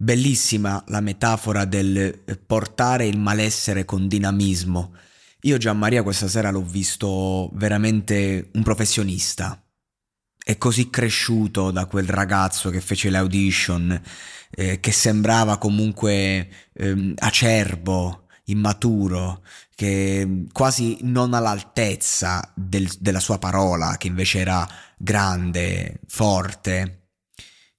Bellissima la metafora del eh, portare il malessere con dinamismo. Io Gianmaria questa sera l'ho visto veramente un professionista. È così cresciuto da quel ragazzo che fece le audition, eh, che sembrava comunque eh, acerbo, immaturo, che quasi non all'altezza del, della sua parola, che invece era grande, forte.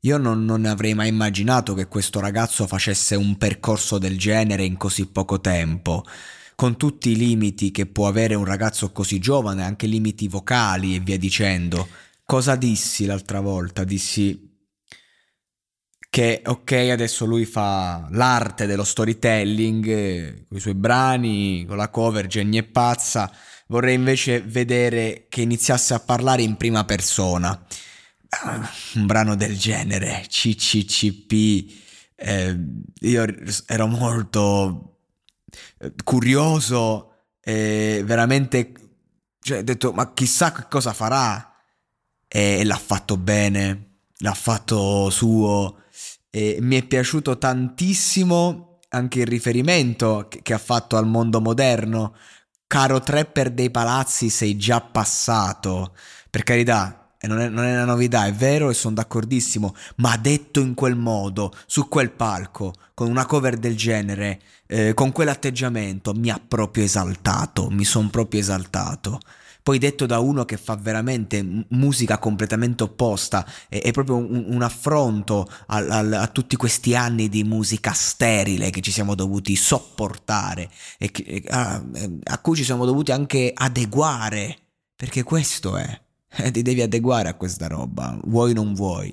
Io non, non, avrei mai immaginato che questo ragazzo facesse un percorso del genere in così poco tempo, con tutti i limiti che può avere un ragazzo così giovane, anche limiti vocali e via dicendo. Cosa dissi l'altra volta? Dissi che ok, adesso lui fa l'arte dello storytelling, eh, con i suoi brani, con la cover Jenny è pazza, vorrei invece vedere che iniziasse a parlare in prima persona un brano del genere, CCCP, eh, io ero molto eh, curioso e veramente, cioè, ho detto, ma chissà che cosa farà e, l'ha fatto bene, l'ha fatto suo e mi è piaciuto tantissimo anche il riferimento che, che ha fatto al mondo moderno. Caro trapper dei palazzi, sei già passato. Per carità, e non è, non è, una novità, è vero e sono d'accordissimo, ma detto in quel modo, su quel palco, con una cover del genere, eh, con quell'atteggiamento, mi ha proprio esaltato, mi sono proprio esaltato. Poi detto da uno che fa veramente musica completamente opposta, è, è proprio un, un affronto a, a, a, tutti questi anni di musica sterile che ci siamo dovuti sopportare e che, a, a cui ci siamo dovuti anche adeguare, perché questo è eh, ti devi adeguare a questa roba, vuoi o non vuoi.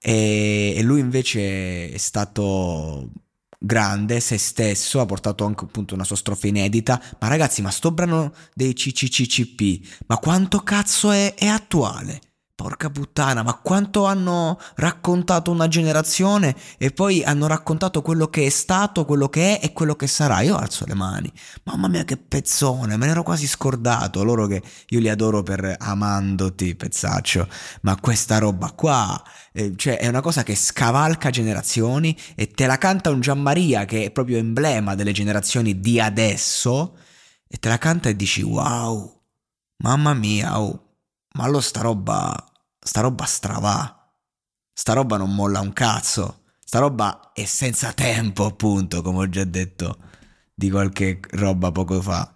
E, e lui invece è stato grande, se stesso, ha portato anche appunto una sua strofa inedita. Ma ragazzi, ma sto brano dei CCCCP, ma quanto cazzo è, è attuale? Porca puttana, ma quanto hanno raccontato una generazione e poi hanno raccontato quello che è stato, quello che è e quello che sarà. Io alzo le mani. Mamma mia che pezzone, me ne ero quasi scordato. Loro che io li adoro per amandoti, pezzaccio. Ma questa roba qua, eh, cioè è una cosa che scavalca generazioni e te la canta un Gianmaria che è proprio emblema delle generazioni di adesso e te la canta e dici wow, mamma mia, oh ma allora sta roba, sta roba stravà. Sta roba non molla un cazzo. Sta roba è senza tempo, appunto, come ho già detto di qualche roba poco fa.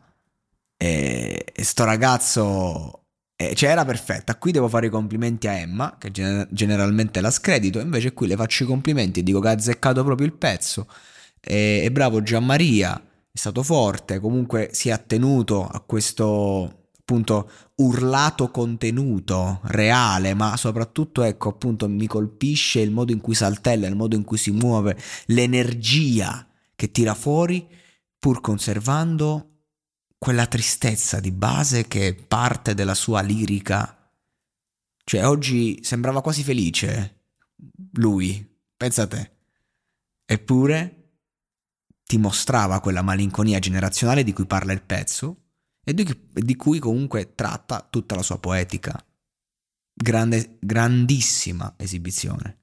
E, e sto ragazzo, eh, cioè era perfetta. Qui devo fare i complimenti a Emma, che gen- generalmente la scredito, invece qui le faccio i complimenti e dico che ha azzeccato proprio il pezzo. E, e bravo Gianmaria, è stato forte, comunque si è attenuto a questo appunto urlato contenuto reale, ma soprattutto ecco appunto mi colpisce il modo in cui saltella, il modo in cui si muove, l'energia che tira fuori pur conservando quella tristezza di base che è parte della sua lirica. Cioè oggi sembrava quasi felice lui, pensa a te. Eppure ti mostrava quella malinconia generazionale di cui parla il pezzo e di, cui comunque tratta tutta la sua poetica. Grande, grandissima esibizione.